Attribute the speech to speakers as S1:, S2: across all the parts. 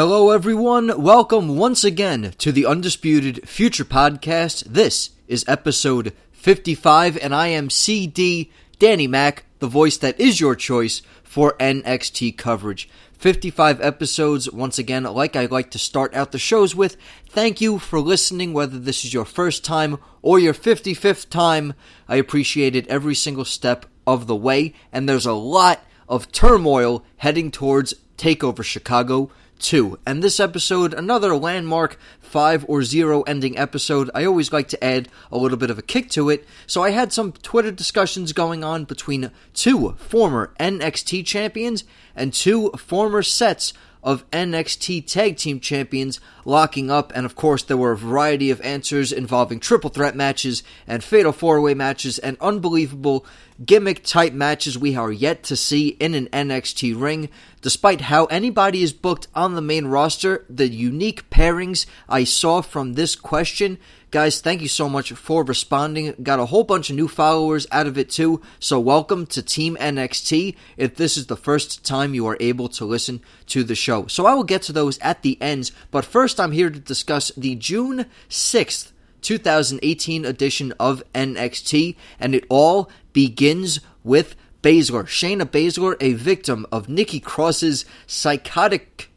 S1: Hello, everyone. Welcome once again to the Undisputed Future Podcast. This is episode 55, and I am CD Danny Mac, the voice that is your choice for NXT coverage. 55 episodes, once again, like I like to start out the shows with. Thank you for listening, whether this is your first time or your 55th time. I appreciate it every single step of the way, and there's a lot of turmoil heading towards TakeOver Chicago 2. And this episode, another landmark 5 or 0 ending episode. I always like to add a little bit of a kick to it. So I had some Twitter discussions going on between two former NXT champions and two former sets of NXT Tag Team Champions locking up, and of course, there were a variety of answers involving triple threat matches and fatal four way matches and unbelievable gimmick type matches we are yet to see in an NXT ring. Despite how anybody is booked on the main roster, the unique pairings I saw from this question Guys, thank you so much for responding. Got a whole bunch of new followers out of it too. So welcome to Team NXT if this is the first time you are able to listen to the show. So I will get to those at the ends, but first I'm here to discuss the June 6th 2018 edition of NXT, and it all begins with Baszler. Shayna Baszler, a victim of Nikki Cross's psychotic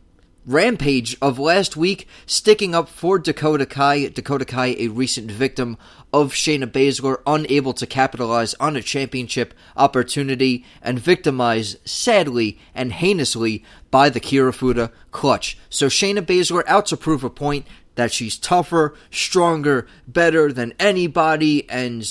S1: rampage of last week, sticking up for Dakota Kai. Dakota Kai, a recent victim of Shayna Baszler, unable to capitalize on a championship opportunity and victimized sadly and heinously by the Kirifuda clutch. So Shayna Baszler out to prove a point that she's tougher, stronger, better than anybody, and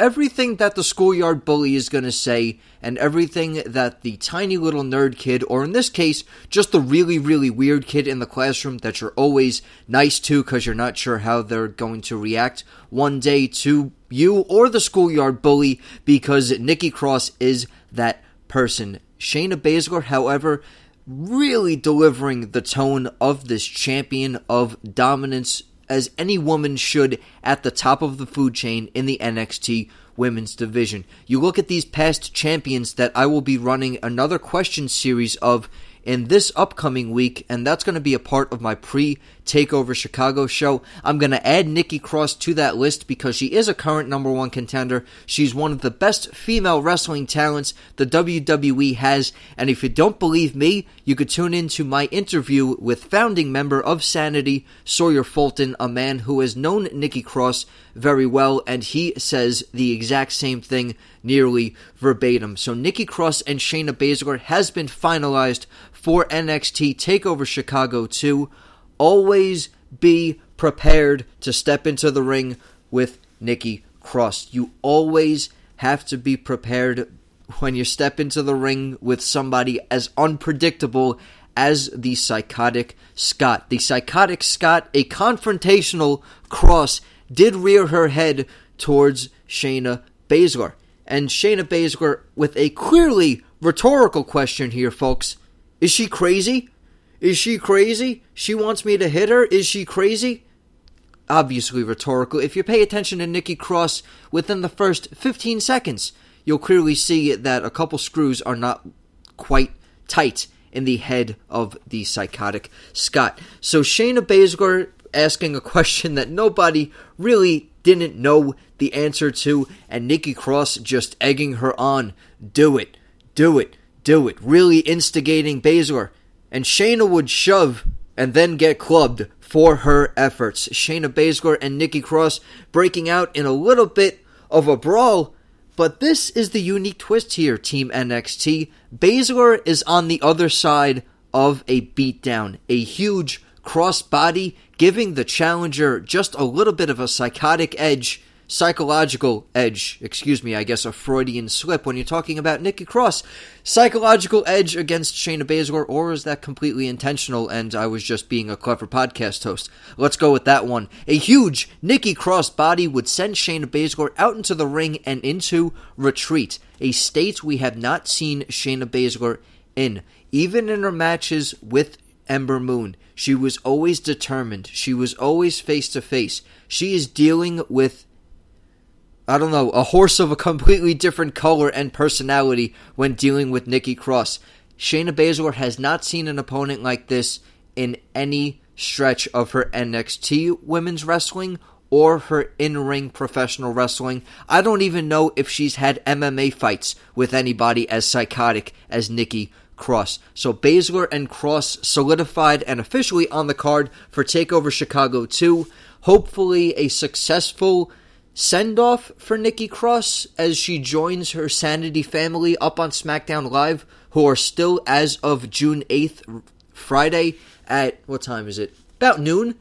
S1: everything that the schoolyard bully is going to say and everything that the tiny little nerd kid, or in this case, just the really, really weird kid in the classroom that you're always nice to because you're not sure how they're going to react one day to you or the schoolyard bully because Nikki Cross is that person. Shayna Baszler, however, really delivering the tone of this champion of dominance as any woman should at the top of the food chain in the NXT women's division. You look at these past champions that I will be running another question series of in this upcoming week, and that's going to be a part of my pre Takeover Chicago show. I'm going to add Nikki Cross to that list because she is a current number one contender. She's one of the best female wrestling talents the WWE has, and if you don't believe me, you could tune into my interview with founding member of Sanity, Sawyer Fulton, a man who has known Nikki Cross very well, and he says the exact same thing nearly verbatim. So Nikki Cross and Shayna Baszler has been finalized for NXT Takeover Chicago 2 always be prepared to step into the ring with Nikki Cross. You always have to be prepared when you step into the ring with somebody as unpredictable as the psychotic Scot. The psychotic Scot, a confrontational cross, did rear her head towards Shayna Baszler. And Shayna Baszler with a clearly rhetorical question here, folks. Is she crazy? Is she crazy? She wants me to hit her? Is she crazy? Obviously rhetorical. If you pay attention to Nikki Cross within the first 15 seconds, you'll clearly see that a couple screws are not quite tight in the head of the psychotic Scot. So Shayna Baszler asking a question that nobody really didn't know the answer to, and Nikki Cross just egging her on. Do it, do it, do it. Really instigating Baszler and Shayna would shove and then get clubbed for her efforts. Shayna Baszler and Nikki Cross breaking out in a little bit of a brawl, but this is the unique twist here, Team NXT. Baszler is on the other side of a beatdown, a huge crossbody, giving the challenger just a little bit of a psychotic edge psychological edge, excuse me, I guess a Freudian slip when you're talking about Nikki Cross. Psychological edge against Shayna Baszler, or is that completely intentional and I was just being a clever podcast host? Let's go with that one. A huge Nikki Cross body would send Shayna Baszler out into the ring and into retreat, a state we have not seen Shayna Baszler in. Even in her matches with Ember Moon, she was always determined. She was always face to face. She is dealing with I don't know, a horse of a completely different color and personality when dealing with Nikki Cross. Shayna Baszler has not seen an opponent like this in any stretch of her NXT women's wrestling or her in ring professional wrestling. I don't even know if she's had MMA fights with anybody as psychotic as Nikki Cross. So Baszler and Cross solidified and officially on the card for TakeOver Chicago 2. Hopefully, a successful send off for Nikki Cross as she joins her Sanity family up on SmackDown Live, who are still, as of June 8th, Friday, at what time is it? About noon.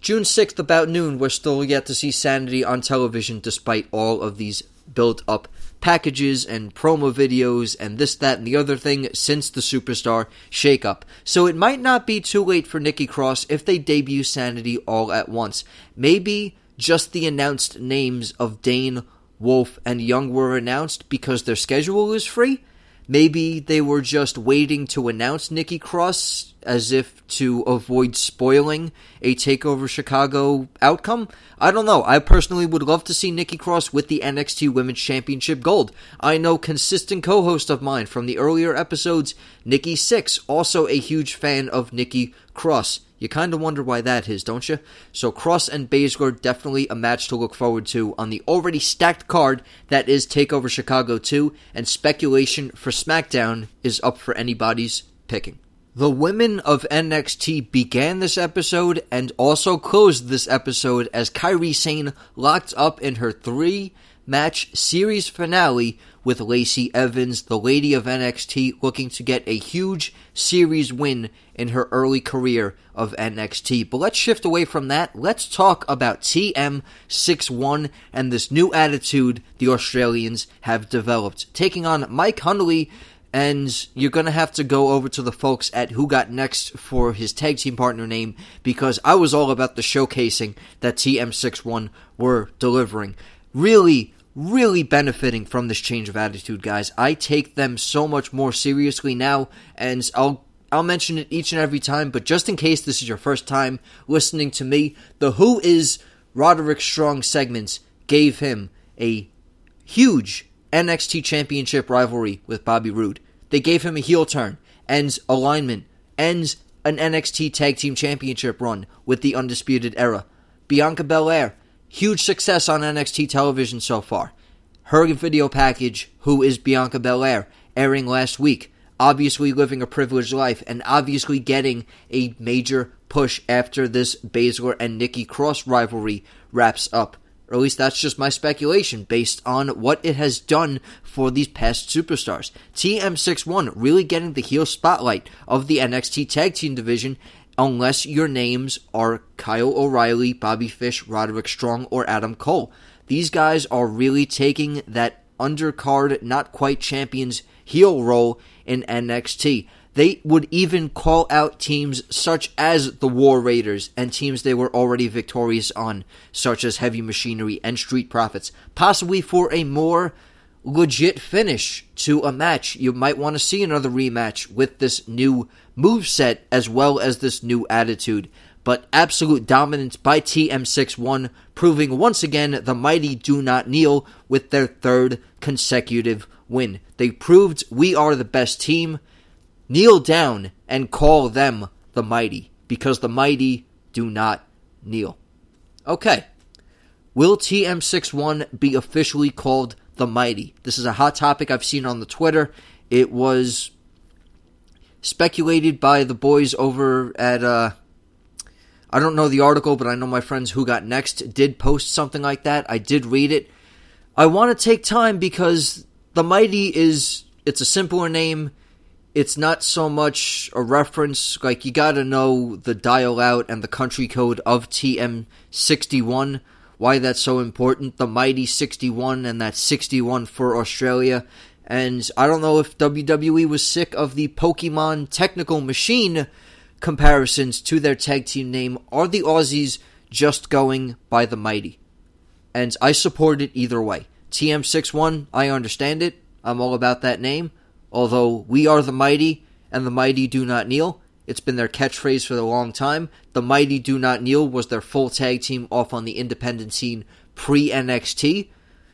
S1: June 6th, about noon, we're still yet to see Sanity on television despite all of these built up packages and promo videos and this, that, and the other thing since the Superstar shakeup. So it might not be too late for Nikki Cross if they debut Sanity all at once. Maybe just the announced names of Dane, Wolf, and Young were announced because their schedule is free. Maybe they were just waiting to announce Nikki Cross as if to avoid spoiling a TakeOver Chicago outcome. I don't know. I personally would love to see Nikki Cross with the NXT Women's Championship gold. I know consistent co host of mine from the earlier episodes, Nikki Six, also a huge fan of Nikki Cross. You kind of wonder why that is, don't you? So Cross and Baszler definitely a match to look forward to on the already stacked card that is Takeover Chicago 2, and speculation for SmackDown is up for anybody's picking. The women of NXT began this episode and also closed this episode as Kairi Sane locked up in her three match series finale with Lacey Evans, the lady of NXT, looking to get a huge series win in her early career of NXT. But let's shift away from that. Let's talk about TM61 and this new attitude the Australians have developed. Taking on Mike Hundley, and you're going to have to go over to the folks at Who Got Next for his tag team partner name because I was all about the showcasing that TM61 were delivering. Really, really benefiting from this change of attitude, guys. I take them so much more seriously now, and I'll I'll mention it each and every time, but just in case this is your first time listening to me, the Who is Roderick Strong segments gave him a huge NXT Championship rivalry with Bobby Roode. They gave him a heel turn, ends alignment, ends an NXT Tag Team Championship run with the Undisputed Era. Bianca Belair, huge success on NXT television so far. Her video package, Who is Bianca Belair, airing last week. Obviously living a privileged life and obviously getting a major push after this Baszler and Nikki Cross rivalry wraps up or at least that's just my speculation based on what it has done for these past superstars. TM61 really getting the heel spotlight of the NXT Tag Team division unless your names are Kyle O'Reilly, Bobby Fish, Roderick Strong, or Adam Cole. These guys are really taking that undercard, not quite champions heel role in NXT. They would even call out teams such as the War Raiders and teams they were already victorious on, such as Heavy Machinery and Street Profits, possibly for a more legit finish to a match. You might want to see another rematch with this new move set as well as this new attitude. But absolute dominance by TM61, proving once again the mighty do not kneel with their third consecutive win. They proved we are the best team kneel down and call them the mighty, because the mighty do not kneel. Okay. Will TM61 be officially called the mighty? This is a hot topic I've seen on the Twitter. It was speculated by the boys over at uh I don't know the article, but I know my friends who got next did post something like that. I did read it. I want to take time because the mighty is it's a simpler name it's not so much a reference, like, you gotta know the dial out and the country code of TM61, why that's so important, the mighty 61, and that 61 for Australia. And I don't know if WWE was sick of the Pokemon Technical Machine comparisons to their tag team name. Are the Aussies just going by the mighty? And I support it either way. TM61, I understand it. I'm all about that name. Although we are the mighty and the mighty do not kneel, it's been their catchphrase for a long time. The mighty do not kneel was their full tag team off on the independent scene pre NXT.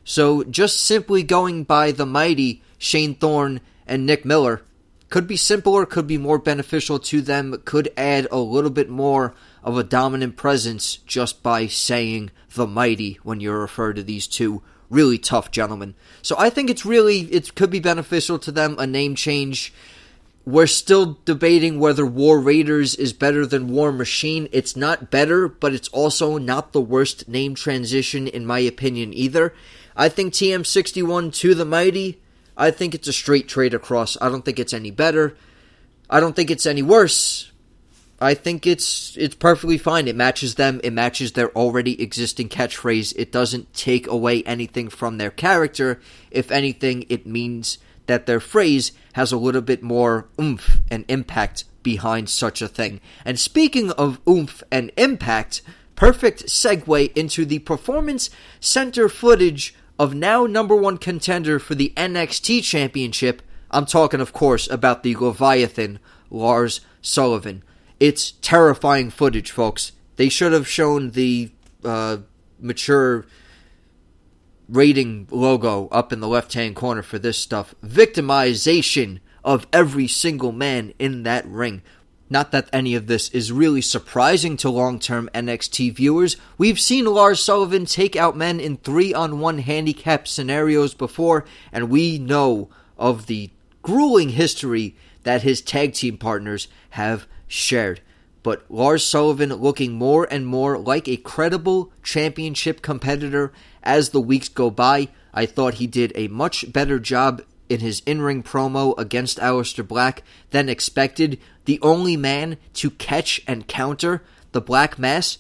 S1: So just simply going by the mighty Shane Thorne and Nick Miller, could be simpler, could be more beneficial to them, could add a little bit more of a dominant presence just by saying the mighty when you refer to these two really tough gentlemen. So I think it's really it could be beneficial to them a name change. We're still debating whether War Raiders is better than War Machine. It's not better, but it's also not the worst name transition in my opinion either. I think TM61 to the Mighty, I think it's a straight trade across. I don't think it's any better. I don't think it's any worse. I think it's it's perfectly fine. It matches them. It matches their already existing catchphrase. It doesn't take away anything from their character. If anything, it means that their phrase has a little bit more oomph and impact behind such a thing. And speaking of oomph and impact, perfect segue into the performance center footage of now number one contender for the NXT Championship. I'm talking, of course, about the Leviathan, Lars Sullivan. It's terrifying footage, folks. They should have shown the uh, mature rating logo up in the left hand corner for this stuff. Victimization of every single man in that ring. Not that any of this is really surprising to long term NXT viewers. We've seen Lars Sullivan take out men in three on one handicap scenarios before, and we know of the grueling history that his tag team partners have shared. But Lars Sullivan looking more and more like a credible championship competitor as the weeks go by. I thought he did a much better job in his in ring promo against Aleister Black than expected. The only man to catch and counter the Black Mass.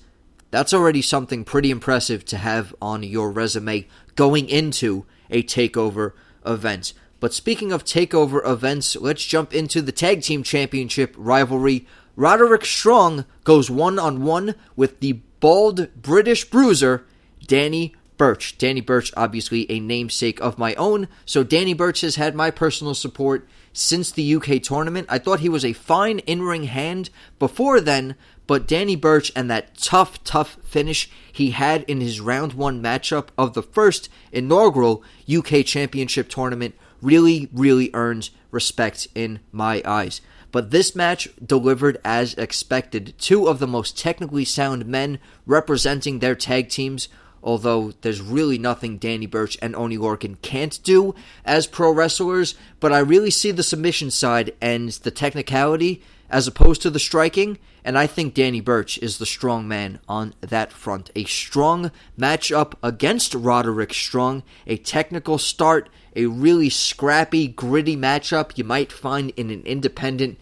S1: That's already something pretty impressive to have on your resume going into a takeover event. But speaking of takeover events, let's jump into the Tag Team Championship rivalry Roderick Strong goes one on one with the bald British bruiser, Danny Burch. Danny Burch, obviously a namesake of my own, so Danny Burch has had my personal support since the UK tournament. I thought he was a fine in ring hand before then, but Danny Burch and that tough, tough finish he had in his round one matchup of the first inaugural UK Championship tournament really, really earns respect in my eyes. But this match delivered as expected. Two of the most technically sound men representing their tag teams, although there's really nothing Danny Burch and Oney Lorcan can't do as pro wrestlers, but I really see the submission side and the technicality as opposed to the striking, and I think Danny Burch is the strong man on that front. A strong matchup against Roderick Strong, a technical start a really scrappy, gritty matchup you might find in an independent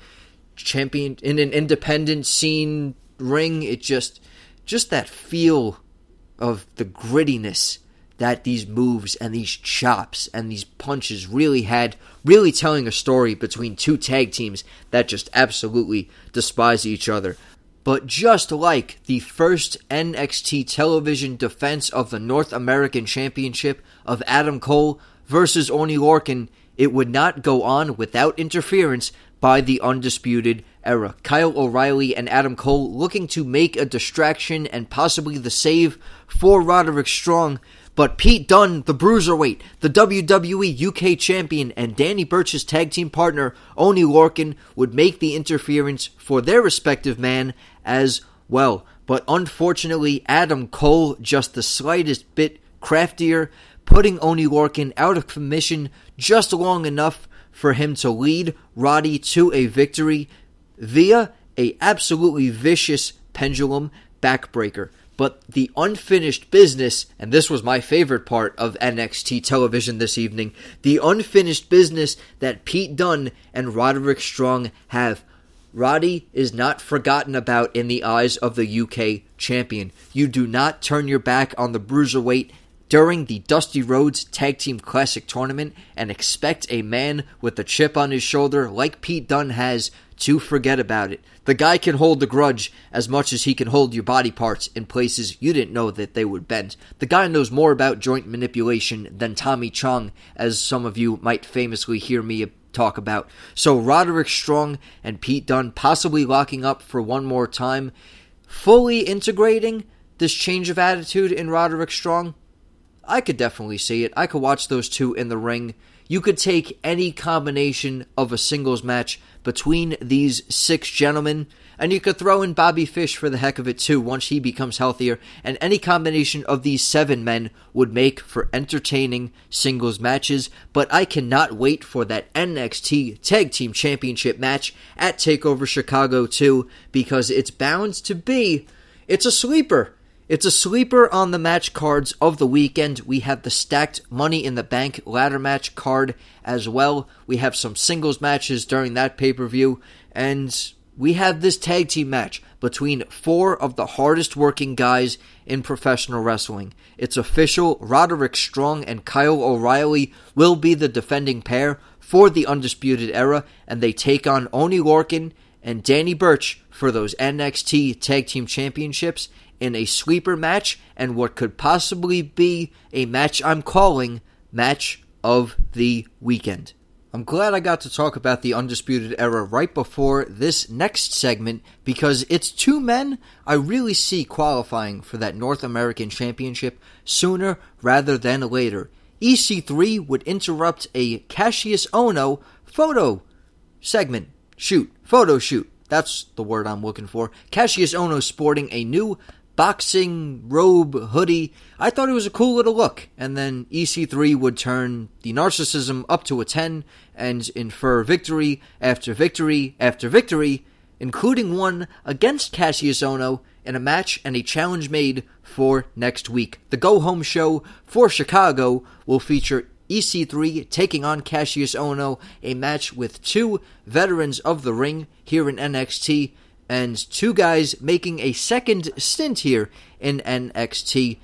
S1: champion in an independent scene ring. It just just that feel of the grittiness that these moves and these chops and these punches really had, really telling a story between two tag teams that just absolutely despise each other. But just like the first NXT television defense of the North American Championship of Adam Cole versus Oney Lorcan, it would not go on without interference by the Undisputed Era. Kyle O'Reilly and Adam Cole looking to make a distraction and possibly the save for Roderick Strong. But Pete Dunne, the Bruiserweight, the WWE UK Champion, and Danny Burch's tag team partner, Oney Lorcan, would make the interference for their respective man as well. But unfortunately, Adam Cole, just the slightest bit craftier, putting Oney Lorcan out of commission just long enough for him to lead Roddy to a victory via a absolutely vicious pendulum backbreaker. But the unfinished business, and this was my favorite part of NXT television this evening, the unfinished business that Pete Dunne and Roderick Strong have. Roddy is not forgotten about in the eyes of the UK champion. You do not turn your back on the bruiserweight during the Dusty Rhodes Tag Team Classic tournament and expect a man with a chip on his shoulder like Pete Dunne has to forget about it. The guy can hold the grudge as much as he can hold your body parts in places you didn't know that they would bend. The guy knows more about joint manipulation than Tommy Chong, as some of you might famously hear me talk about. So Roderick Strong and Pete Dunne possibly locking up for one more time, fully integrating this change of attitude in Roderick Strong I could definitely see it. I could watch those two in the ring, You could take any combination of a singles match between these six gentlemen, and you could throw in Bobby Fish for the heck of it too once he becomes healthier, and any combination of these seven men would make for entertaining singles matches. But I cannot wait for that NXT Tag Team Championship match at TakeOver Chicago 2 because it's bound to be. It's a sleeper. It's a sleeper on the match cards of the weekend. We have the stacked Money in the Bank ladder match card as well. We have some singles matches during that pay per view. And we have this tag team match between four of the hardest working guys in professional wrestling. It's official. Roderick Strong and Kyle O'Reilly will be the defending pair for the Undisputed Era, and they take on Oney Lorcan and Danny Burch for those NXT Tag Team Championships in a sleeper match and what could possibly be a match I'm calling Match of the Weekend. I'm glad I got to talk about the Undisputed Era right before this next segment because it's two men I really see qualifying for that North American Championship sooner rather than later. EC3 would interrupt a Cassius Ohno photo segment, shoot, photo shoot. That's the word I'm looking for. Cassius Ohno sporting a new boxing robe hoodie. I thought it was a cool little look. And then EC3 would turn the narcissism up to a 10 and infer victory after victory after victory, including one against Cassius Ohno in a match and a challenge made for next week. The go home show for Chicago will feature EC3 taking on Cassius Ohno, a match with two veterans of the ring here in NXT and two guys making a second stint here in NXT.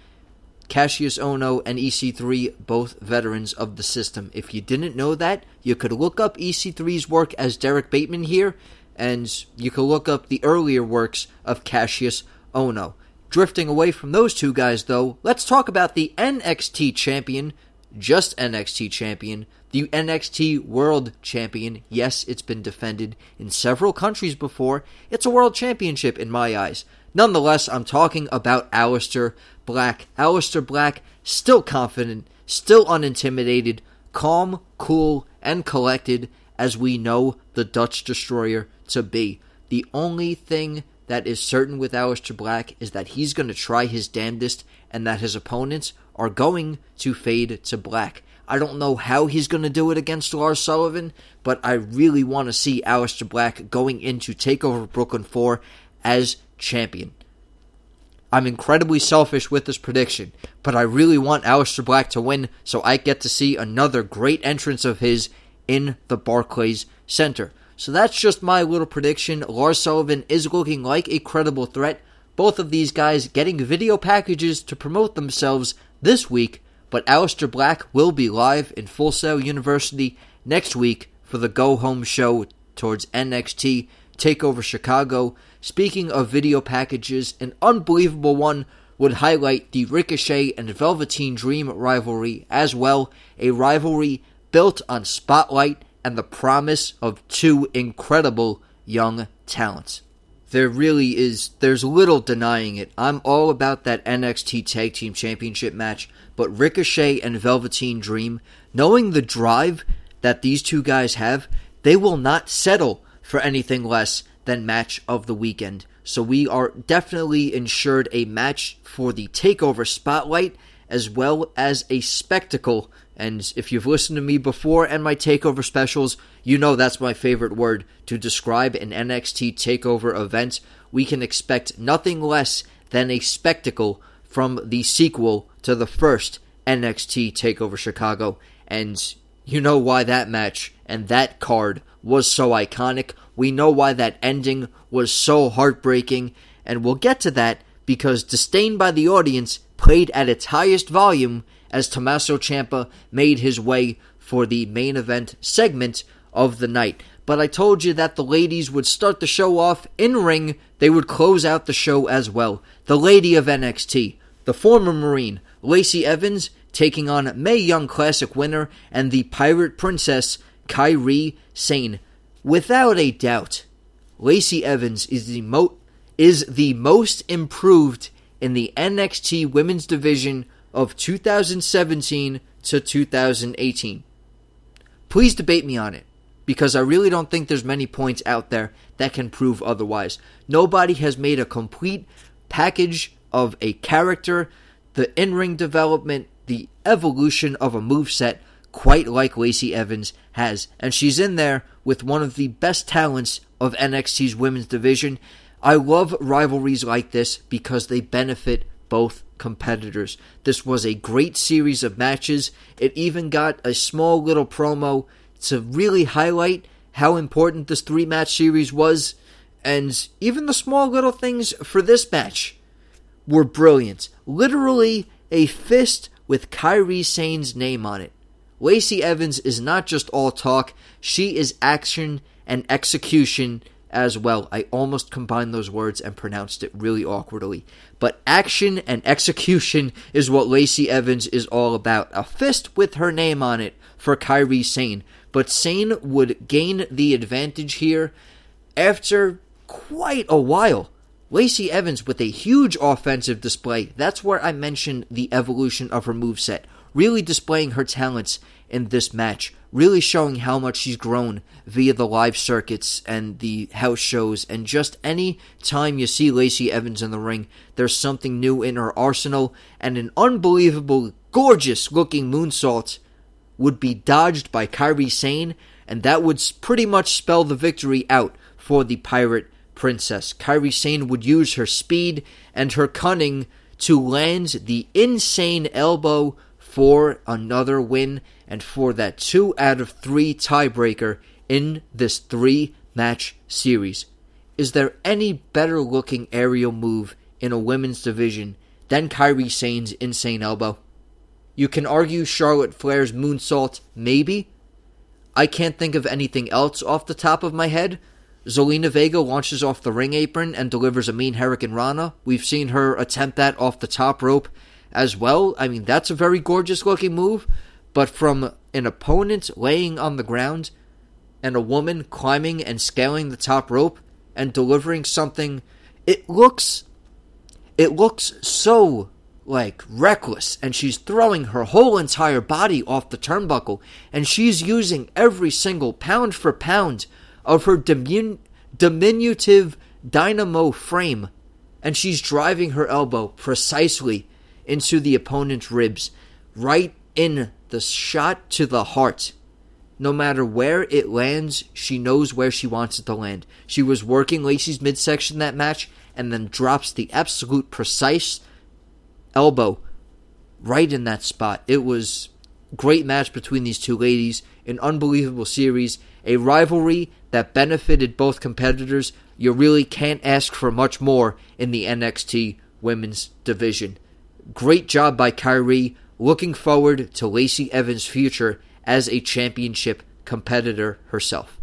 S1: Cassius Ohno and EC3, both veterans of the system. If you didn't know that, you could look up EC3's work as Derrick Bateman here, and you could look up the earlier works of Cassius Ohno. Drifting away from those two guys, though, let's talk about the NXT champion, just NXT champion, the NXT World Champion. Yes, it's been defended in several countries before. It's a world championship in my eyes. Nonetheless, I'm talking about Aleister Black. Aleister Black, still confident, still unintimidated, calm, cool, and collected as we know the Dutch Destroyer to be. The only thing that is certain with Aleister Black is that he's going to try his damnedest and that his opponents are going to fade to black. I don't know how he's going to do it against Lars Sullivan, but I really want to see Aleister Black going into TakeOver Brooklyn 4 as champion. I'm incredibly selfish with this prediction, but I really want Aleister Black to win so I get to see another great entrance of his in the Barclays Center. So that's just my little prediction. Lars Sullivan is looking like a credible threat. Both of these guys getting video packages to promote themselves this week but Aleister Black will be live in Full Sail University next week for the go home show towards NXT Takeover Chicago. Speaking of video packages, an unbelievable one would highlight the Ricochet and Velveteen Dream rivalry as well, a rivalry built on spotlight and the promise of two incredible young talents. There really is, there's little denying it. I'm all about that NXT Tag Team Championship match but Ricochet and Velveteen Dream, knowing the drive that these two guys have, they will not settle for anything less than match of the weekend. So we are definitely insured a match for the takeover spotlight as well as a spectacle. And if you've listened to me before and my takeover specials, you know that's my favorite word to describe an NXT takeover event. We can expect nothing less than a spectacle from the sequel to the first NXT TakeOver Chicago, and you know why that match and that card was so iconic. We know why that ending was so heartbreaking, and we'll get to that because Disdain by the Audience played at its highest volume as Tommaso Ciampa made his way for the main event segment of the night. But I told you that the ladies would start the show off in ring, they would close out the show as well. The lady of NXT, the former Marine, Lacey Evans, taking on May Young Classic winner and the Pirate Princess, Kairi Sane. Without a doubt, Lacey Evans is the, mo- is the most improved in the NXT Women's Division of 2017 to 2018. Please debate me on it because I really don't think there's many points out there that can prove otherwise. Nobody has made a complete package of a character, the in-ring development, the evolution of a move set quite like Lacey Evans has. And she's in there with one of the best talents of NXT's women's division. I love rivalries like this because they benefit both competitors. This was a great series of matches. It even got a small little promo to really highlight how important this three match series was. And even the small little things for this match were brilliant. Literally a fist with Kairi Sane's name on it. Lacey Evans is not just all talk, she is action and execution as well. I almost combined those words and pronounced it really awkwardly. But action and execution is what Lacey Evans is all about. A fist with her name on it for Kairi Sane. But Sane would gain the advantage here after quite a while. Lacey Evans with a huge offensive display. That's where I mentioned the evolution of her moveset really displaying her talents in this match, really showing how much she's grown via the live circuits and the house shows, and just any time you see Lacey Evans in the ring, there's something new in her arsenal, and an unbelievable, gorgeous looking moonsault would be dodged by Kairi Sane, and that would pretty much spell the victory out for the Pirate Princess. Kairi Sane would use her speed and her cunning to land the insane elbow for another win and for that two out of three tiebreaker in this three match series. Is there any better looking aerial move in a women's division than Kairi Sane's insane elbow? You can argue Charlotte Flair's moonsault, maybe. I can't think of anything else off the top of my head. Zelina Vega launches off the ring apron and delivers a mean Hurricanrana. We've seen her attempt that off the top rope as well. I mean, that's a very gorgeous looking move, but from an opponent laying on the ground and a woman climbing and scaling the top rope and delivering something, it looks it looks so like reckless and she's throwing her whole entire body off the turnbuckle and she's using every single pound for pound of her dimin- diminutive dynamo frame and she's driving her elbow precisely into the opponent's ribs, right in the shot to the heart. No matter where it lands, she knows where she wants it to land. She was working Lacey's midsection that match and then drops the absolute precise elbow right in that spot. It was great match between these two ladies, an unbelievable series, a rivalry that benefited both competitors. You really can't ask for much more in the NXT women's division. Great job by Kairi. Looking forward to Lacey Evans' future as a championship competitor herself.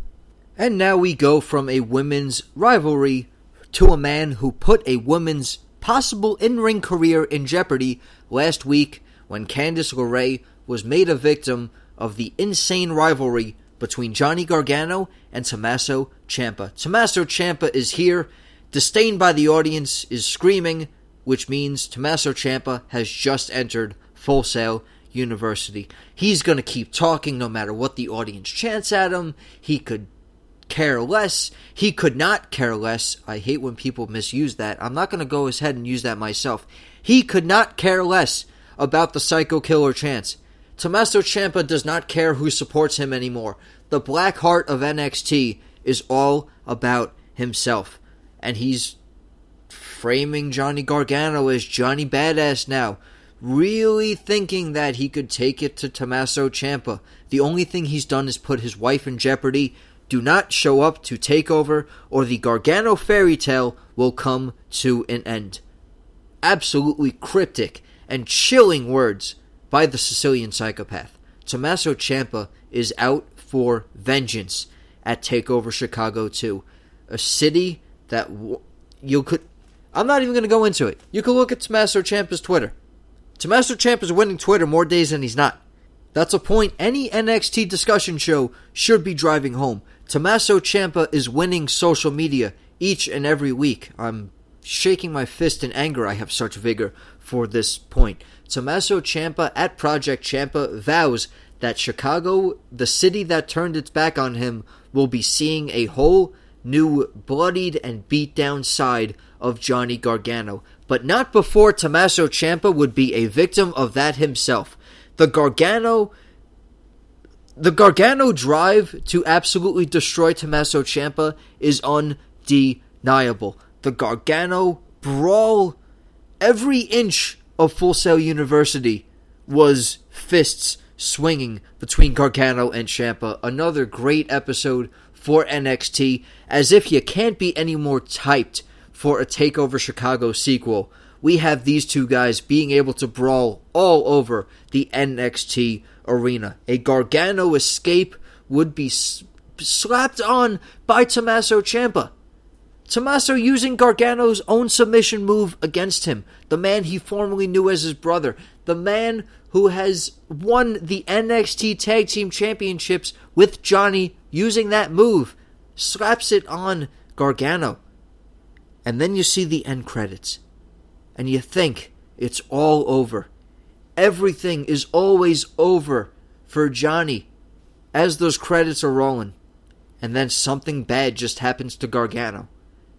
S1: And now we go from a women's rivalry to a man who put a woman's possible in ring career in jeopardy last week when Candice LeRae was made a victim of the insane rivalry between Johnny Gargano and Tommaso Ciampa. Tommaso Ciampa is here, Disdain by the audience, is screaming, which means Tommaso Ciampa has just entered Full Sail University. He's going to keep talking no matter what the audience chants at him. He could care less. He could not care less. I hate when people misuse that. I'm not going to go ahead and use that myself. He could not care less about the Psycho Killer chants. Tommaso Ciampa does not care who supports him anymore. The Black Heart of NXT is all about himself. And he's framing Johnny Gargano as Johnny Badass now, really thinking that he could take it to Tommaso Ciampa. The only thing he's done is put his wife in jeopardy. Do not show up to take over, or the Gargano fairy tale will come to an end. Absolutely cryptic and chilling words by the Sicilian psychopath. Tommaso Ciampa is out for vengeance at Takeover Chicago 2, a city that you could I'm not even going to go into it. You can look at Tommaso Ciampa's Twitter. Tommaso is winning Twitter more days than he's not. That's a point any NXT discussion show should be driving home. Tommaso Ciampa is winning social media each and every week. I'm shaking my fist in anger. I have such vigor for this point. Tommaso Ciampa at Project Ciampa vows that Chicago, the city that turned its back on him, will be seeing a whole new bloodied and beat down side of Johnny Gargano. But not before Tommaso Ciampa would be a victim of that himself. The Gargano the Gargano drive to absolutely destroy Tommaso Ciampa is undeniable. The Gargano brawl, every inch of Full Sail University was fists swinging between Gargano and Ciampa. Another great episode for NXT, as if you can't be any more typed for a Takeover Chicago sequel. We have these two guys being able to brawl all over the NXT arena. A Gargano escape would be slapped on by Tommaso Ciampa. Tommaso using Gargano's own submission move against him, the man he formerly knew as his brother, the man who has won the NXT Tag Team Championships with Johnny using that move, slaps it on Gargano. And then you see the end credits, and you think it's all over. Everything is always over for Johnny as those credits are rolling. And then something bad just happens to Gargano.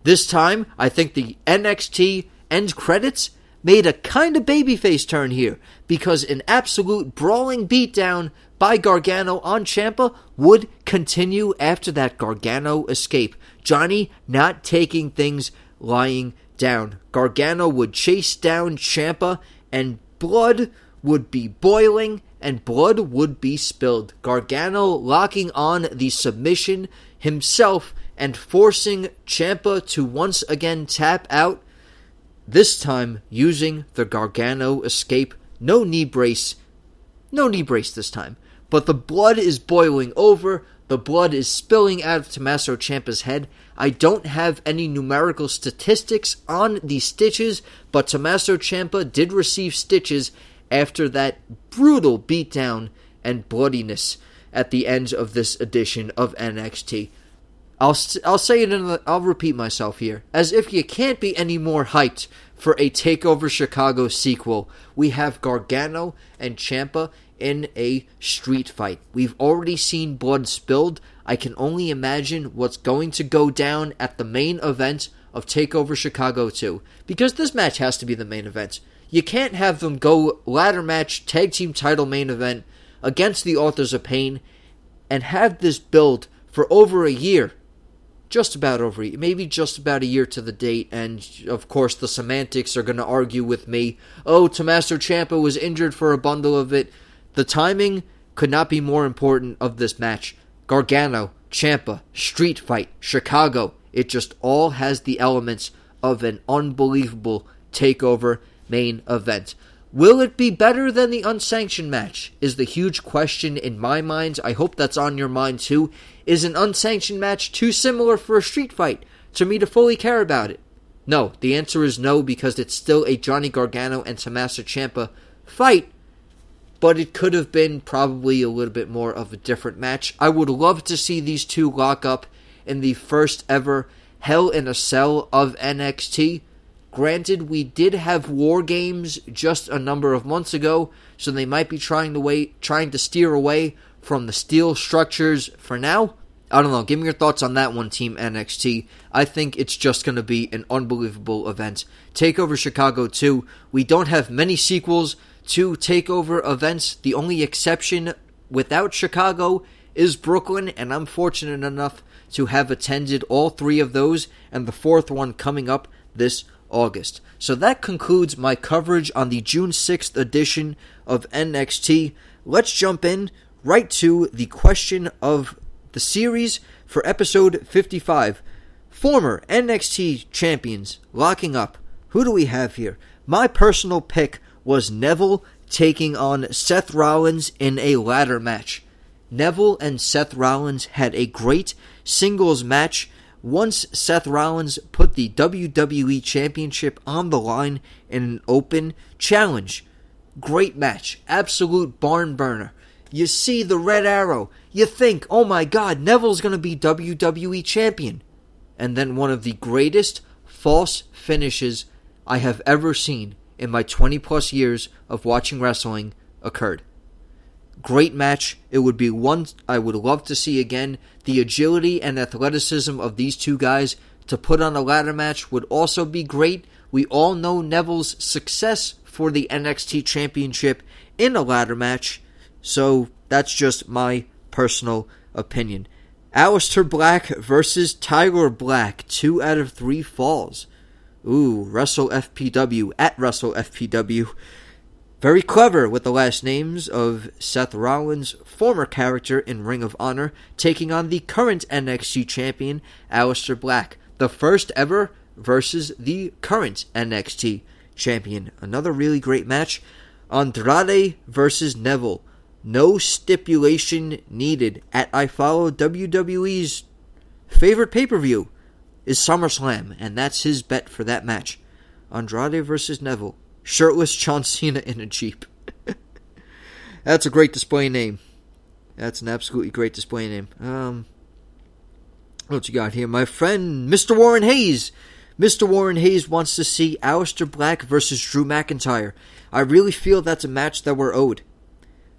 S1: This time, I think the NXT end credits made a kind of babyface turn here because an absolute brawling beatdown by Gargano on Ciampa would continue after that Gargano escape. Johnny not taking things lying down. Gargano would chase down Ciampa and blood would be boiling and blood would be spilled. Gargano locking on the submission himself and forcing Ciampa to once again tap out, this time using the Gargano escape. No knee brace. No knee brace this time. But the blood is boiling over. The blood is spilling out of Tommaso Ciampa's head. I don't have any numerical statistics on the stitches, but Tommaso Ciampa did receive stitches after that brutal beatdown and bloodiness at the end of this edition of NXT. I'll I'll say it in the, I'll repeat myself here. As if you can't be any more hyped for a Takeover Chicago sequel, we have Gargano and Ciampa in a street fight. We've already seen blood spilled. I can only imagine what's going to go down at the main event of Takeover Chicago 2 because this match has to be the main event. You can't have them go ladder match, tag team title main event against the Authors of Pain and have this build for over a year. Just about over, maybe just about a year to the date, and of course the semantics are going to argue with me. Oh, Tommaso Ciampa was injured for a bundle of it. The timing could not be more important of this match. Gargano, Ciampa, street fight, Chicago. It just all has the elements of an unbelievable takeover main event. Will it be better than the unsanctioned match? Is the huge question in my mind. I hope that's on your mind too. Is an unsanctioned match too similar for a street fight for me to fully care about it? No, the answer is no because it's still a Johnny Gargano and Tommaso Ciampa fight, but it could have been probably a little bit more of a different match. I would love to see these two lock up in the first ever Hell in a Cell of NXT. Granted, we did have war games just a number of months ago, so they might be trying to wait, trying to steer away from the steel structures for now. I don't know. Give me your thoughts on that one, Team NXT. I think it's just going to be an unbelievable event. Takeover Chicago 2. We don't have many sequels to Takeover events. The only exception without Chicago is Brooklyn, and I'm fortunate enough to have attended all three of those, and the fourth one coming up this August. So that concludes my coverage on the June 6th edition of NXT. Let's jump in right to the question of the series for episode 55. Former NXT champions locking up. Who do we have here? My personal pick was Neville taking on Seth Rollins in a ladder match. Neville and Seth Rollins had a great singles match once Seth Rollins put the WWE Championship on the line in an open challenge. Great match, absolute barn burner. You see the red arrow, you think, oh my god, Neville's going to be WWE Champion. And then one of the greatest false finishes I have ever seen in my 20 plus years of watching wrestling occurred. Great match. It would be one I would love to see again. The agility and athleticism of these two guys to put on a ladder match would also be great. We all know Neville's success for the NXT Championship in a ladder match, so that's just my personal opinion. Aleister Black versus Tyler Black, two out of three falls. Ooh, Wrestle FPW at Wrestle FPW. Very clever with the last names of Seth Rollins' former character in Ring of Honor, taking on the current NXT champion, Aleister Black. The first ever versus the current NXT champion. Another really great match. Andrade versus Neville. No stipulation needed at I follow WWE's favorite pay per view is SummerSlam, and that's his bet for that match. Andrade versus Neville. Shirtless John Cena in a Jeep. that's a great display name. That's an absolutely great display name. Um, what you got here? My friend, Mr. Warren Hayes. Mr. Warren Hayes wants to see Aleister Black versus Drew McIntyre. I really feel that's a match that we're owed.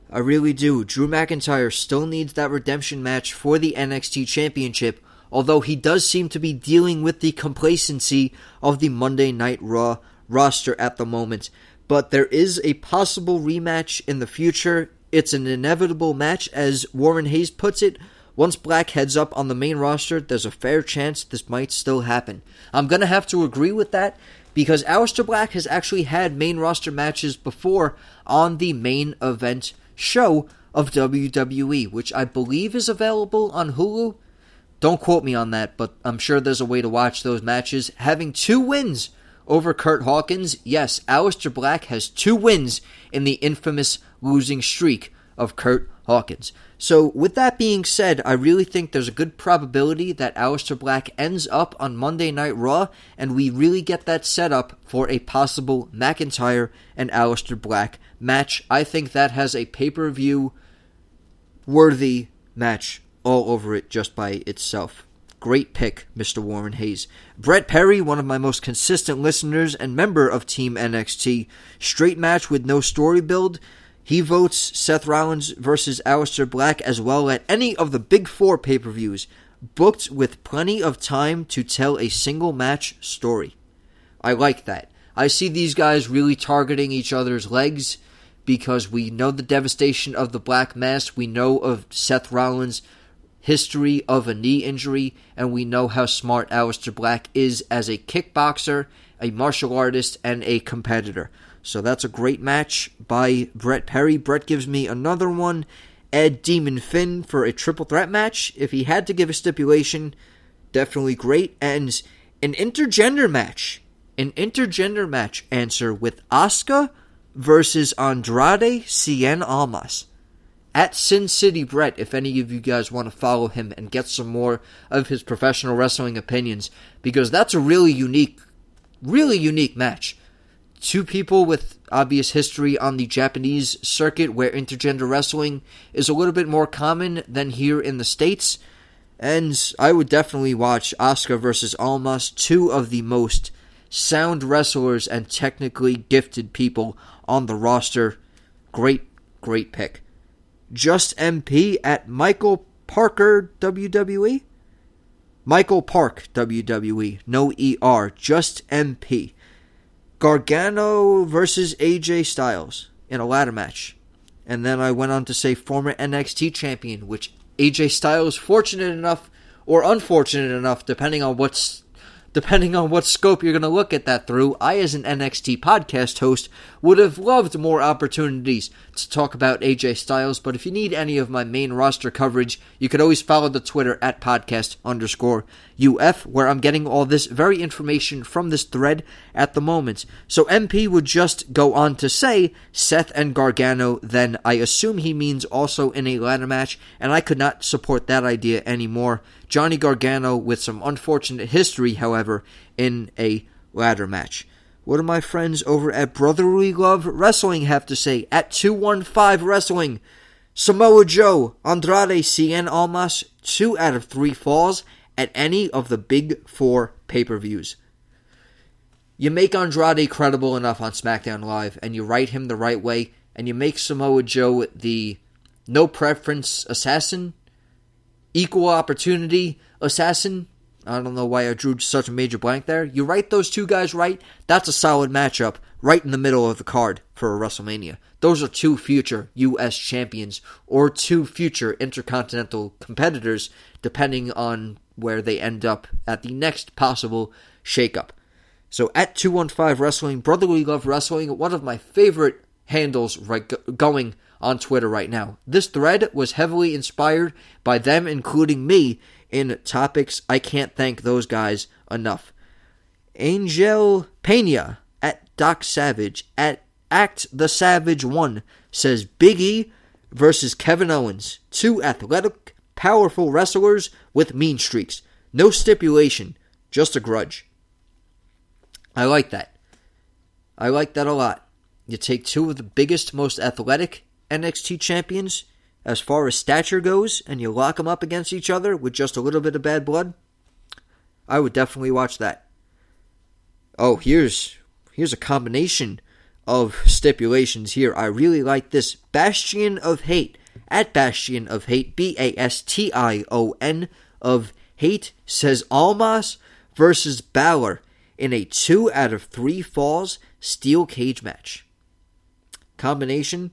S1: I really do. Drew McIntyre still needs that redemption match for the NXT Championship, although he does seem to be dealing with the complacency of the Monday Night Raw roster at the moment. But there is a possible rematch in the future. It's an inevitable match, as Warren Hayes puts it. Once Black heads up on the main roster, there's a fair chance this might still happen. I'm going to have to agree with that because Aleister Black has actually had main roster matches before on the main event show of WWE, which I believe is available on Hulu. Don't quote me on that, but I'm sure there's a way to watch those matches. Having two wins over Kurt Hawkins, yes, Aleister Black has two wins in the infamous losing streak of Kurt Hawkins. So, with that being said, I really think there's a good probability that Aleister Black ends up on Monday Night Raw, and we really get that set up for a possible McIntyre and Aleister Black match. I think that has a pay per view worthy match all over it just by itself. Great pick, Mr. Warren Hayes. Brett Perry, one of my most consistent listeners and member of Team NXT. Straight match with no story build. He votes Seth Rollins versus Aleister Black as well at any of the big four pay per views, booked with plenty of time to tell a single match story. I like that. I see these guys really targeting each other's legs because we know the devastation of the Black Mass. We know of Seth Rollins' history of a knee injury, and we know how smart Aleister Black is as a kickboxer, a martial artist, and a competitor. So that's a great match by Brett Perry. Brett gives me another one. Ed Demon Finn for a triple threat match. If he had to give a stipulation, definitely great. And an intergender match. An intergender match answer with Asuka versus Andrade Cien Almas. At Sin City Brett, if any of you guys want to follow him and get some more of his professional wrestling opinions, because that's a really unique, really unique match two people with obvious history on the Japanese circuit where intergender wrestling is a little bit more common than here in the States. And I would definitely watch Asuka versus Almas, two of the most sound wrestlers and technically gifted people on the roster. Great, great pick. Just MP at Michael Parker WWE? Michael Park WWE, no ER, just MP. Gargano versus AJ Styles in a ladder match. And then I went on to say former NXT champion, which AJ Styles fortunate enough or unfortunate enough, depending on what's depending on what scope you're going to look at that through, I, as an NXT podcast host, would have loved more opportunities to talk about AJ Styles. But if you need any of my main roster coverage, you could always follow the Twitter at podcast underscore UF, where I'm getting all this very information from this thread at the moment. So MP would just go on to say Seth and Gargano, then I assume he means also in a ladder match, and I could not support that idea anymore. Johnny Gargano with some unfortunate history, however, in a ladder match. What do my friends over at Brotherly Love Wrestling have to say? At 215 Wrestling, Samoa Joe, Andrade Cien Almas, two out of three falls at any of the big four pay per views. You make Andrade credible enough on SmackDown Live, and you write him the right way, and you make Samoa Joe the no preference assassin, equal opportunity assassin. I don't know why I drew such a major blank there. You write those two guys right, that's a solid matchup right in the middle of the card for a WrestleMania. Those are two future U.S. champions or two future intercontinental competitors, depending on where they end up at the next possible shakeup. So at 215 Wrestling, Brotherly Love Wrestling, one of my favorite handles right going on Twitter right now. This thread was heavily inspired by them including me in topics. I can't thank those guys enough. Angel Pena at Doc Savage at Act the Savage 1 says Big E versus Kevin Owens. Two athletic, powerful wrestlers with mean streaks. No stipulation, just a grudge. I like that. I like that a lot. You take two of the biggest, most athletic NXT champions as far as stature goes, and you lock them up against each other with just a little bit of bad blood. I would definitely watch that. Oh, here's here's a combination of stipulations here. I really like this Bastion of Hate at Bastion of Hate, B A S T I O N of Hate says Almas versus Balor in a two out of three falls steel cage match. Combination.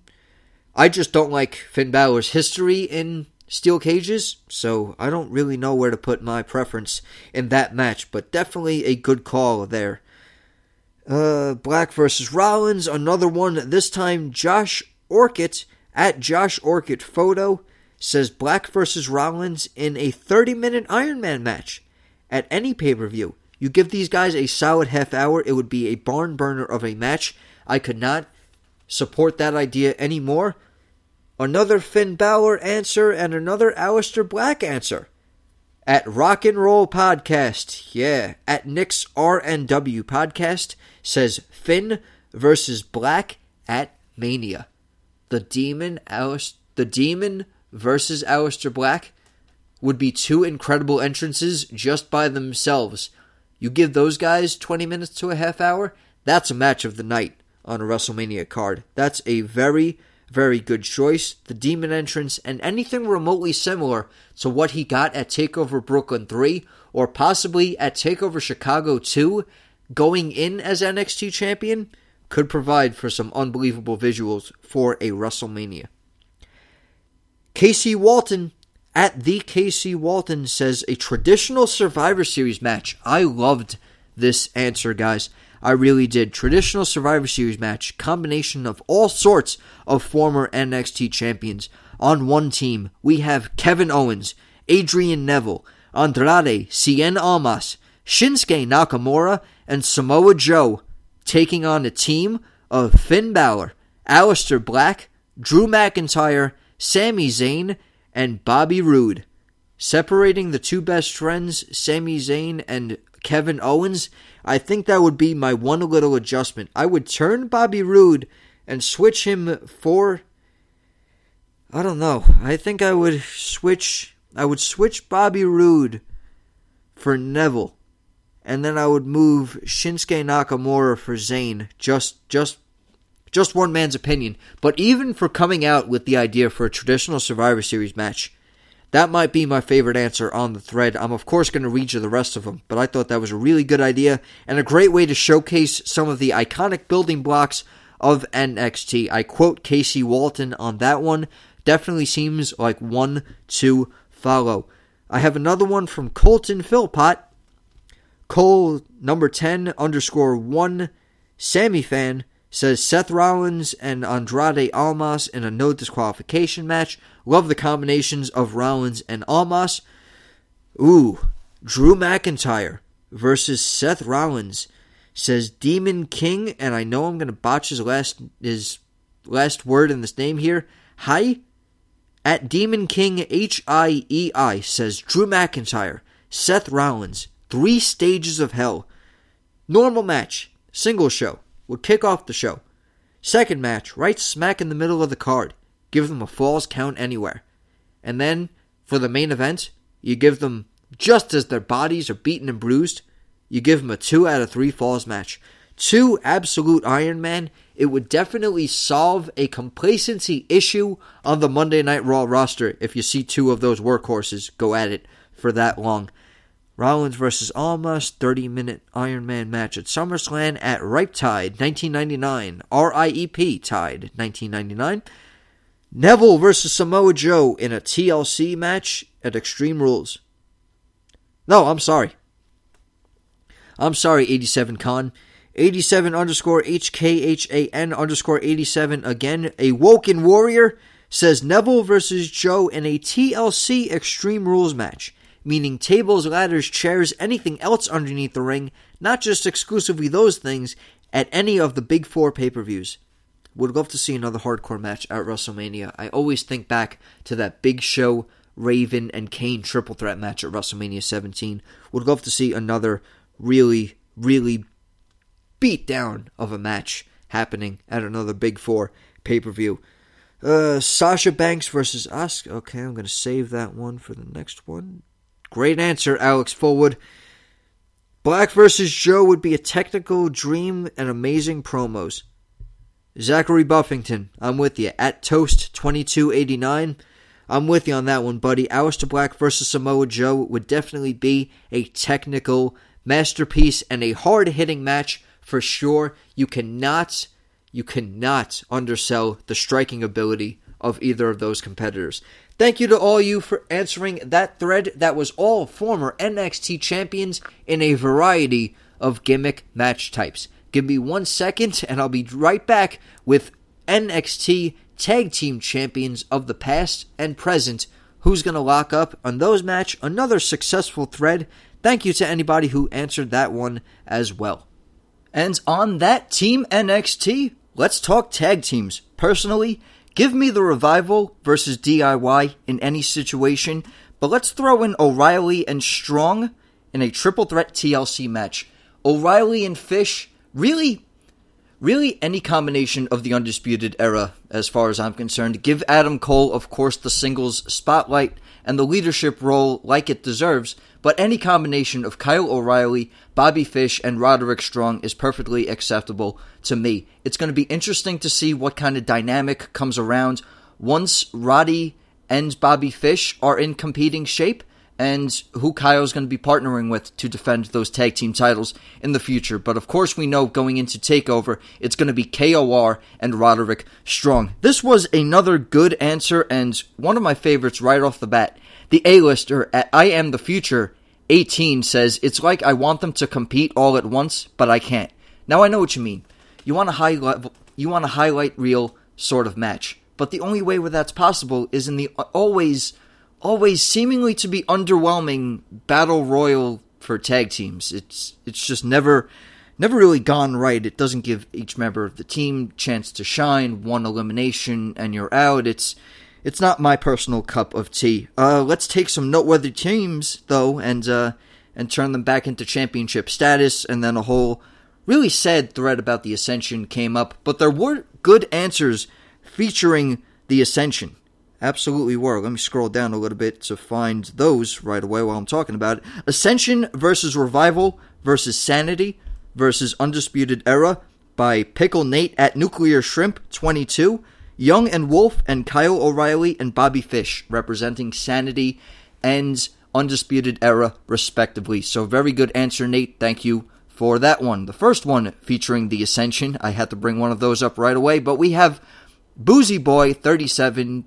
S1: I just don't like Finn Balor's history in steel cages, so I don't really know where to put my preference in that match, but definitely a good call there. Uh, Black versus Rollins, another one. This time, Josh Orchid at Josh Orchid Photo says Black versus Rollins in a 30 minute Iron Man match at any pay per view. You give these guys a solid half hour, it would be a barn burner of a match. I could not support that idea anymore. Another Finn Balor answer and another Aleister Black answer at Rock and Roll Podcast. Yeah, at Nick's RNW Podcast says Finn versus Black at Mania. The Demon, Aleister, the Demon versus Aleister Black would be two incredible entrances just by themselves. You give those guys 20 minutes to a half hour, that's a match of the night on a WrestleMania card. That's a very very good choice. The Demon entrance and anything remotely similar to what he got at TakeOver Brooklyn 3 or possibly at TakeOver Chicago 2 going in as NXT champion could provide for some unbelievable visuals for a WrestleMania. Casey Walton at the Casey Walton says a traditional Survivor Series match. I loved this answer, guys. I really did. Traditional Survivor Series match, combination of all sorts of former NXT champions. On one team, we have Kevin Owens, Adrian Neville, Andrade, Cien Almas, Shinsuke Nakamura, and Samoa Joe taking on a team of Finn Balor, Aleister Black, Drew McIntyre, Sami Zayn, and Bobby Roode. Separating the two best friends, Sami Zayn and Kevin Owens, I think that would be my one little adjustment. I would turn Bobby Roode and switch him for. I don't know. I think I would switch. I would switch Bobby Roode for Neville, and then I would move Shinsuke Nakamura for Zayn. Just, just, just one man's opinion. But even for coming out with the idea for a traditional Survivor Series match, that might be my favorite answer on the thread. I'm, of course, going to read you the rest of them, but I thought that was a really good idea and a great way to showcase some of the iconic building blocks of NXT. I quote Casey Walton on that one. Definitely seems like one to follow. I have another one from Colton Philpott. Cole number 10 underscore 1 Sammy fan says Seth Rollins and Andrade Almas in a no disqualification match. Love the combinations of Rollins and Almas. Ooh, Drew McIntyre versus Seth Rollins says Demon King, and I know I'm gonna botch his last his last word in this name here. Hi, at Demon King H I E I says Drew McIntyre, Seth Rollins, three stages of hell, normal match, single show would kick off the show. Second match, right smack in the middle of the card. Give them a falls count anywhere. And then, for the main event, you give them, just as their bodies are beaten and bruised, you give them a 2 out of 3 falls match. Two absolute Iron Man it would definitely solve a complacency issue on the Monday Night Raw roster if you see two of those workhorses go at it for that long. Rollins versus Almas, 30 minute Iron Man match at SummerSlam at Riptide, 1999. RIEP Tide, 1999. Neville versus Samoa Joe in a TLC match at Extreme Rules. No, I'm sorry. I'm sorry, 87 Con. 87 underscore HKHAN underscore 87. Again, a Woken Warrior says Neville versus Joe in a TLC Extreme Rules match, meaning tables, ladders, chairs, anything else underneath the ring, not just exclusively those things, at any of the big four pay per views. Would love to see another hardcore match at WrestleMania. I always think back to that big show Raven and Kane triple threat match at WrestleMania 17. Would love to see another really, really beat down of a match happening at another Big Four pay per view. Uh, Sasha Banks versus Asuka. Okay, I'm going to save that one for the next one. Great answer, Alex Fullwood. Black versus Joe would be a technical dream and amazing promos. Zachary Buffington, I'm with you. At Toast 2289, I'm with you on that one, buddy. Aleister Black versus Samoa Joe would definitely be a technical masterpiece and a hard hitting match for sure. You cannot, you cannot undersell the striking ability of either of those competitors. Thank you to all you for answering that thread. That was all former NXT champions in a variety of gimmick match types. Give me one second and I'll be right back with NXT Tag Team Champions of the past and present. Who's going to lock up on those match? Another successful thread. Thank you to anybody who answered that one as well. And on that Team NXT, let's talk tag teams. Personally, give me the revival versus DIY in any situation, but let's throw in O'Reilly and Strong in a triple threat TLC match. O'Reilly and Fish really, really any combination of the Undisputed Era, as far as I'm concerned. Give Adam Cole, of course, the singles spotlight and the leadership role like it deserves, but any combination of Kyle O'Reilly, Bobby Fish, and Roderick Strong is perfectly acceptable to me. It's going to be interesting to see what kind of dynamic comes around once Roddy and Bobby Fish are in competing shape and who Kyle's going to be partnering with to defend those tag team titles in the future. But of course, we know going into TakeOver, it's going to be KOR and Roderick Strong. This was another good answer and one of my favorites right off the bat. The A-lister at I Am the Future 18 says, It's like I want them to compete all at once, but I can't. Now I know what you mean. You want a high level, you want a highlight reel sort of match. But the only way where that's possible is in the always always seemingly to be underwhelming battle royal for tag teams. It's it's just never never really gone right. It doesn't give each member of the team chance to shine. One elimination and you're out. It's it's not my personal cup of tea. Uh, let's take some noteworthy teams though, and uh, and turn them back into championship status. And then a whole really sad thread about the Ascension came up, but there were good answers featuring the Ascension absolutely were. Let me scroll down a little bit to find those right away while I'm talking about it. Ascension versus Revival versus Sanity versus Undisputed Era by Pickle Nate at Nuclear Shrimp 22. Young and Wolf and Kyle O'Reilly and Bobby Fish representing Sanity and Undisputed Era respectively. So very good answer, Nate. Thank you for that one. The first one featuring the Ascension. I had to bring one of those up right away, but we have Boozy Boy 37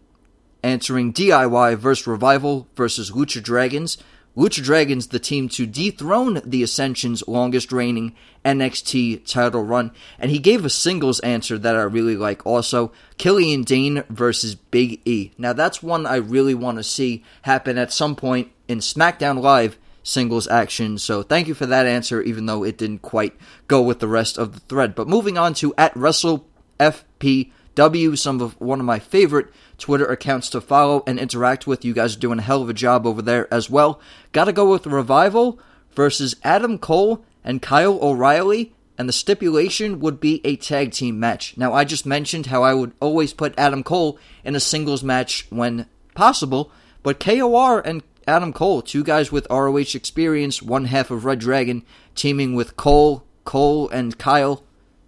S1: answering DIY versus Revival versus Lucha Dragons. Lucha Dragons, the team to dethrone the Ascension's longest reigning NXT title run. And he gave a singles answer that I really like also Killian Dain versus Big E. Now, that's one I really want to see happen at some point in SmackDown Live singles action. So thank you for that answer, even though it didn't quite go with the rest of the thread. But moving on to at WrestleFPW, some of one of my favorite Twitter accounts to follow and interact with. You guys are doing a hell of a job over there as well. Gotta go with Revival versus Adam Cole and Kyle O'Reilly, and the stipulation would be a tag team match. Now, I just mentioned how I would always put Adam Cole in a singles match when possible, but KOR and Adam Cole, two guys with ROH experience, one half of Red Dragon, teaming with Cole, Cole, and Kyle.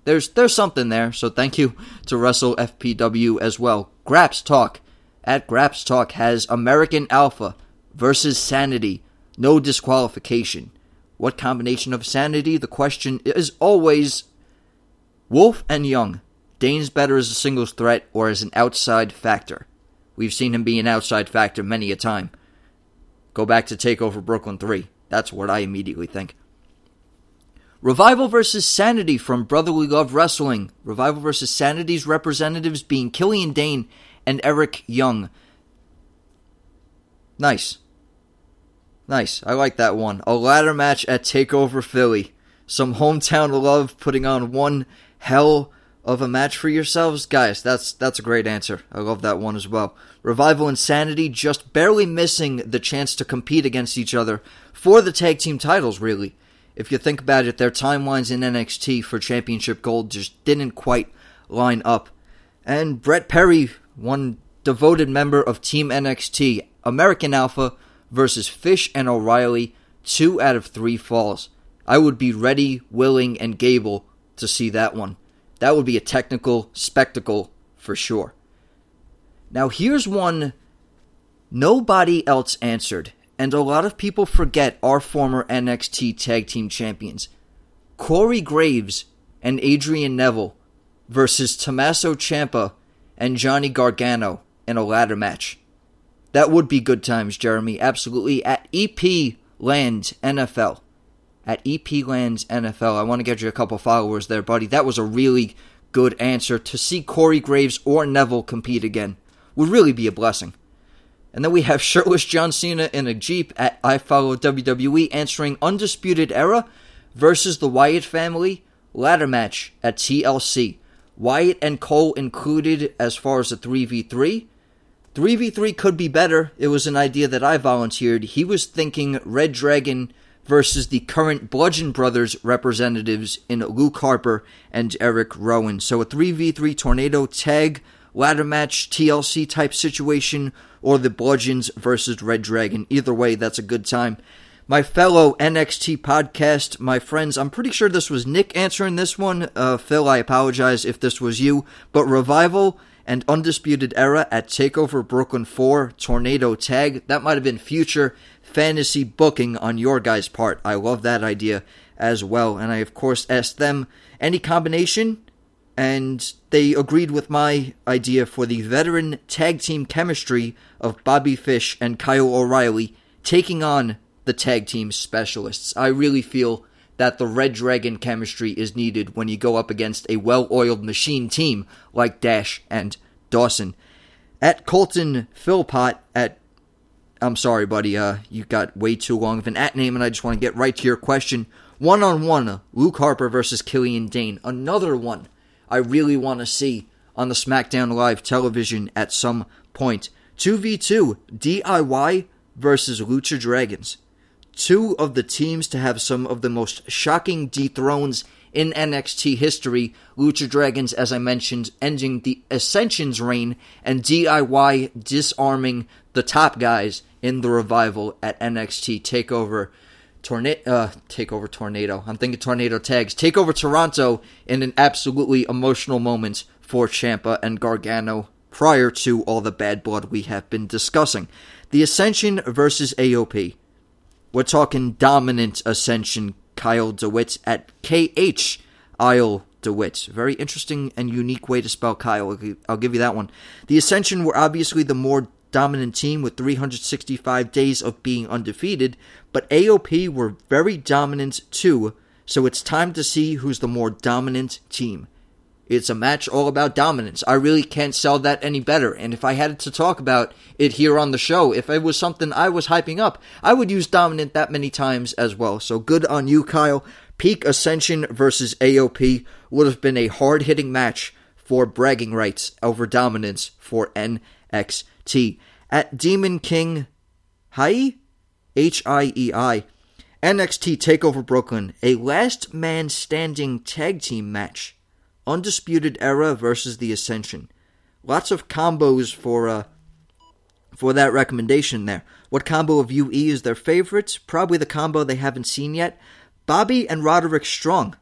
S1: There's there's something there. So thank you to Russell FPW as well. Graps Talk at Graps Talk has American Alpha versus Sanity, no disqualification. What combination of sanity? The question is always Wolf and Young. Dain's better as a singles threat or as an outside factor. We've seen him be an outside factor many a time. Go back to Takeover Brooklyn 3. That's what I immediately think. Revival versus Sanity from Brotherly Love Wrestling. Revival versus Sanity's representatives being Killian Dain and Eric Young. Nice. Nice. I like that one. A ladder match at Takeover Philly. Some hometown love putting on one hell of a match for yourselves, guys. That's that's a great answer. I love that one as well. Revival Insanity just barely missing the chance to compete against each other for the tag team titles, really if you think about it, their timelines in NXT for championship gold just didn't quite line up. And Brett Perry, one devoted member of Team NXT, American Alpha versus Fish and O'Reilly, two out of three falls. I would be ready, willing, and Gable to see that one. That would be a technical spectacle for sure. Now, here's one nobody else answered, and a lot of people forget our former NXT Tag Team Champions. Corey Graves and Adrian Neville versus Tommaso Ciampa and Johnny Gargano in a ladder match. That would be good times, Jeremy. Absolutely. At EP Lands NFL. At EP Lands NFL. I want to get you a couple followers there, buddy. That was a really good answer. To see Corey Graves or Neville compete again would really be a blessing. And then we have shirtless John Cena in a Jeep at I Follow WWE answering Undisputed Era versus the Wyatt family ladder match at TLC. Wyatt and Cole included as far as a 3v3. 3v3 could be better. It was an idea that I volunteered. He was thinking Red Dragon versus the current Bludgeon Brothers representatives in Luke Harper and Eric Rowan. So a 3v3 tornado tag ladder match TLC type situation or the Bludgeons versus Red Dragon. Either way, that's a good time. My fellow NXT podcast, my friends, I'm pretty sure this was Nick answering this one. Uh, Phil, I apologize if this was you. But Revival and Undisputed Era at TakeOver Brooklyn 4 Tornado Tag. That might have been future fantasy booking on your guys' part. I love that idea as well. And I, of course, asked them any combination and they agreed with my idea for the veteran tag team chemistry of Bobby Fish and Kyle O'Reilly taking on the tag team specialists. I really feel that the Red Dragon chemistry is needed when you go up against a well oiled machine team like Dash and Dawson. At Colton Philpott at I'm sorry, buddy, uh, you got way too long of an at name, and I just want to get right to your question. One on one, Luke Harper versus Killian Dain. Another one I really want to see on the SmackDown Live television at some point. 2v2 DIY versus Lucha Dragons. Two of the teams to have some of the most shocking dethrones in NXT history. Lucha Dragons, as I mentioned, ending the Ascension's reign, and DIY disarming the top guys in the revival at NXT TakeOver Tornado, uh, take over Tornado. I'm thinking Tornado tags. Take over Toronto in an absolutely emotional moment for Ciampa and Gargano prior to all the bad blood we have been discussing. The Ascension versus AOP. We're talking dominant Ascension Kyle DeWitt at KH Isle DeWitt. Very interesting and unique way to spell Kyle. I'll give you that one. The Ascension were obviously the more dominant team with 365 days of being undefeated, but AOP were very dominant too, so it's time to see who's the more dominant team. It's a match all about dominance. I really can't sell that any better. And if I had to talk about it here on the show, if it was something I was hyping up, I would use dominant that many times as well. So good on you, Kyle. Peak Ascension versus AOP would have been a hard hitting match for bragging rights over dominance for NXT. At Demon King Hai, H I E I, NXT TakeOver Brooklyn, a last man standing tag team match. Undisputed Era versus The Ascension. Lots of combos for uh, for that recommendation there. What combo of UE is their favorite? Probably the combo they haven't seen yet. Bobby and Roderick Strong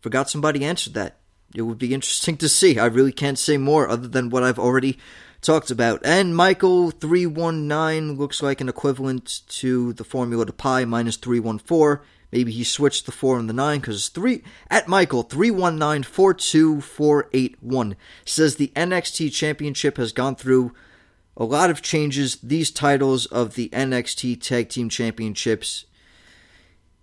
S1: forgot somebody answered that. It would be interesting to see. I really can't say more other than what I've already talked about. And Michael 319 looks like an equivalent to the formula to pi minus 314. Maybe he switched the 4 and the 9 because 3 at Michael 319-42481 says the NXT championship has gone through a lot of changes. These titles of the NXT tag team championships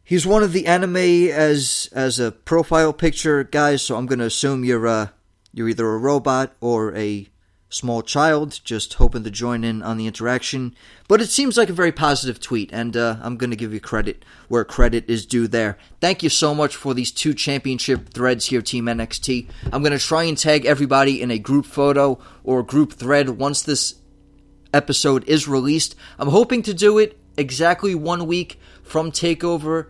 S1: He's one of the anime as as a profile picture guys, so I'm gonna assume you're uh you're either a robot or a small child, just hoping to join in on the interaction. But it seems like a very positive tweet, and uh, I'm going to give you credit where credit is due there. Thank you so much for these two championship threads here, Team NXT. I'm going to try and tag everybody in a group photo or group thread once this episode is released. I'm hoping to do it exactly one week from TakeOver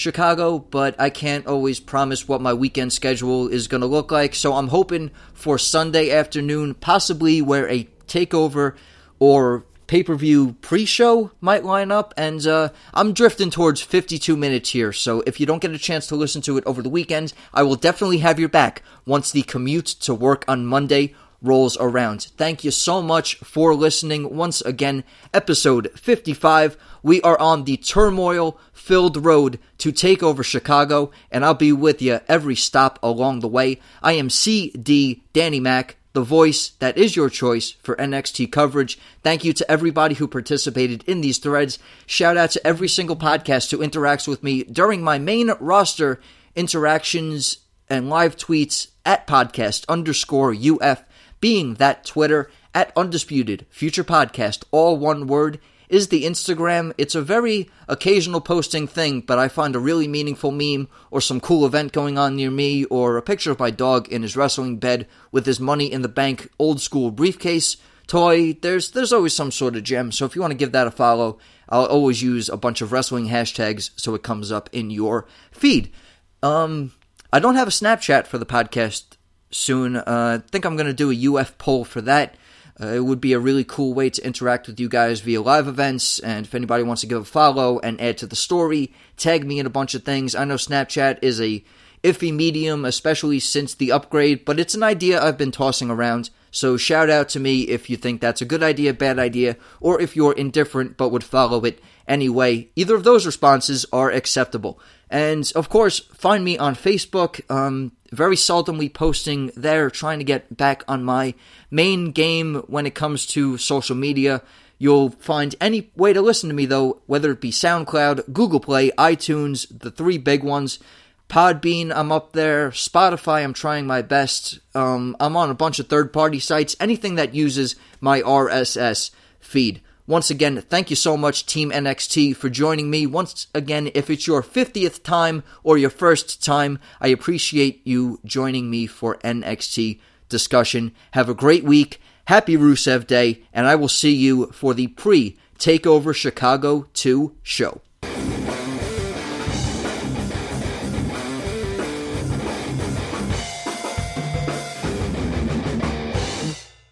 S1: Chicago, but I can't always promise what my weekend schedule is going to look like. So I'm hoping for Sunday afternoon, possibly where a takeover or pay per view pre show might line up. And uh, I'm drifting towards 52 minutes here. So if you don't get a chance to listen to it over the weekend, I will definitely have your back once the commute to work on Monday rolls around. Thank you so much for listening once again. Episode 55. We are on the turmoil filled road to take over Chicago, and I'll be with you every stop along the way. I am CD Danny Mac, the voice that is your choice for NXT coverage. Thank you to everybody who participated in these threads. Shout out to every single podcast who interacts with me during my main roster interactions and live tweets at podcast underscore UF being that Twitter at Undisputed Future Podcast, all one word, is the Instagram. It's a very occasional posting thing, but I find a really meaningful meme or some cool event going on near me or a picture of my dog in his wrestling bed with his money in the bank old school briefcase toy. There's there's always some sort of gem. So if you want to give that a follow, I'll always use a bunch of wrestling hashtags so it comes up in your feed. Um I don't have a Snapchat for the podcast soon. Uh, I think I'm going to do a UF poll for that. Uh, it would be a really cool way to interact with you guys via live events. And if anybody wants to give a follow and add to the story, tag me in a bunch of things. I know Snapchat is a iffy medium, especially since the upgrade, but it's an idea I've been tossing around. So shout out to me if you think that's a good idea, bad idea, or if you're indifferent but would follow it anyway. Either of those responses are acceptable. And of course, find me on Facebook. Um, very seldomly posting there, trying to get back on my main game when it comes to social media. You'll find any way to listen to me, though, whether it be SoundCloud, Google Play, iTunes, the three big ones. Podbean, I'm up there. Spotify, I'm trying my best. Um, I'm on a bunch of third party sites, anything that uses my RSS feed. Once again, thank you so much, Team NXT, for joining me. Once again, if it's your 50th time or your first time, I appreciate you joining me for NXT discussion. Have a great week. Happy Rusev Day, and I will see you for the pre Takeover Chicago 2 show.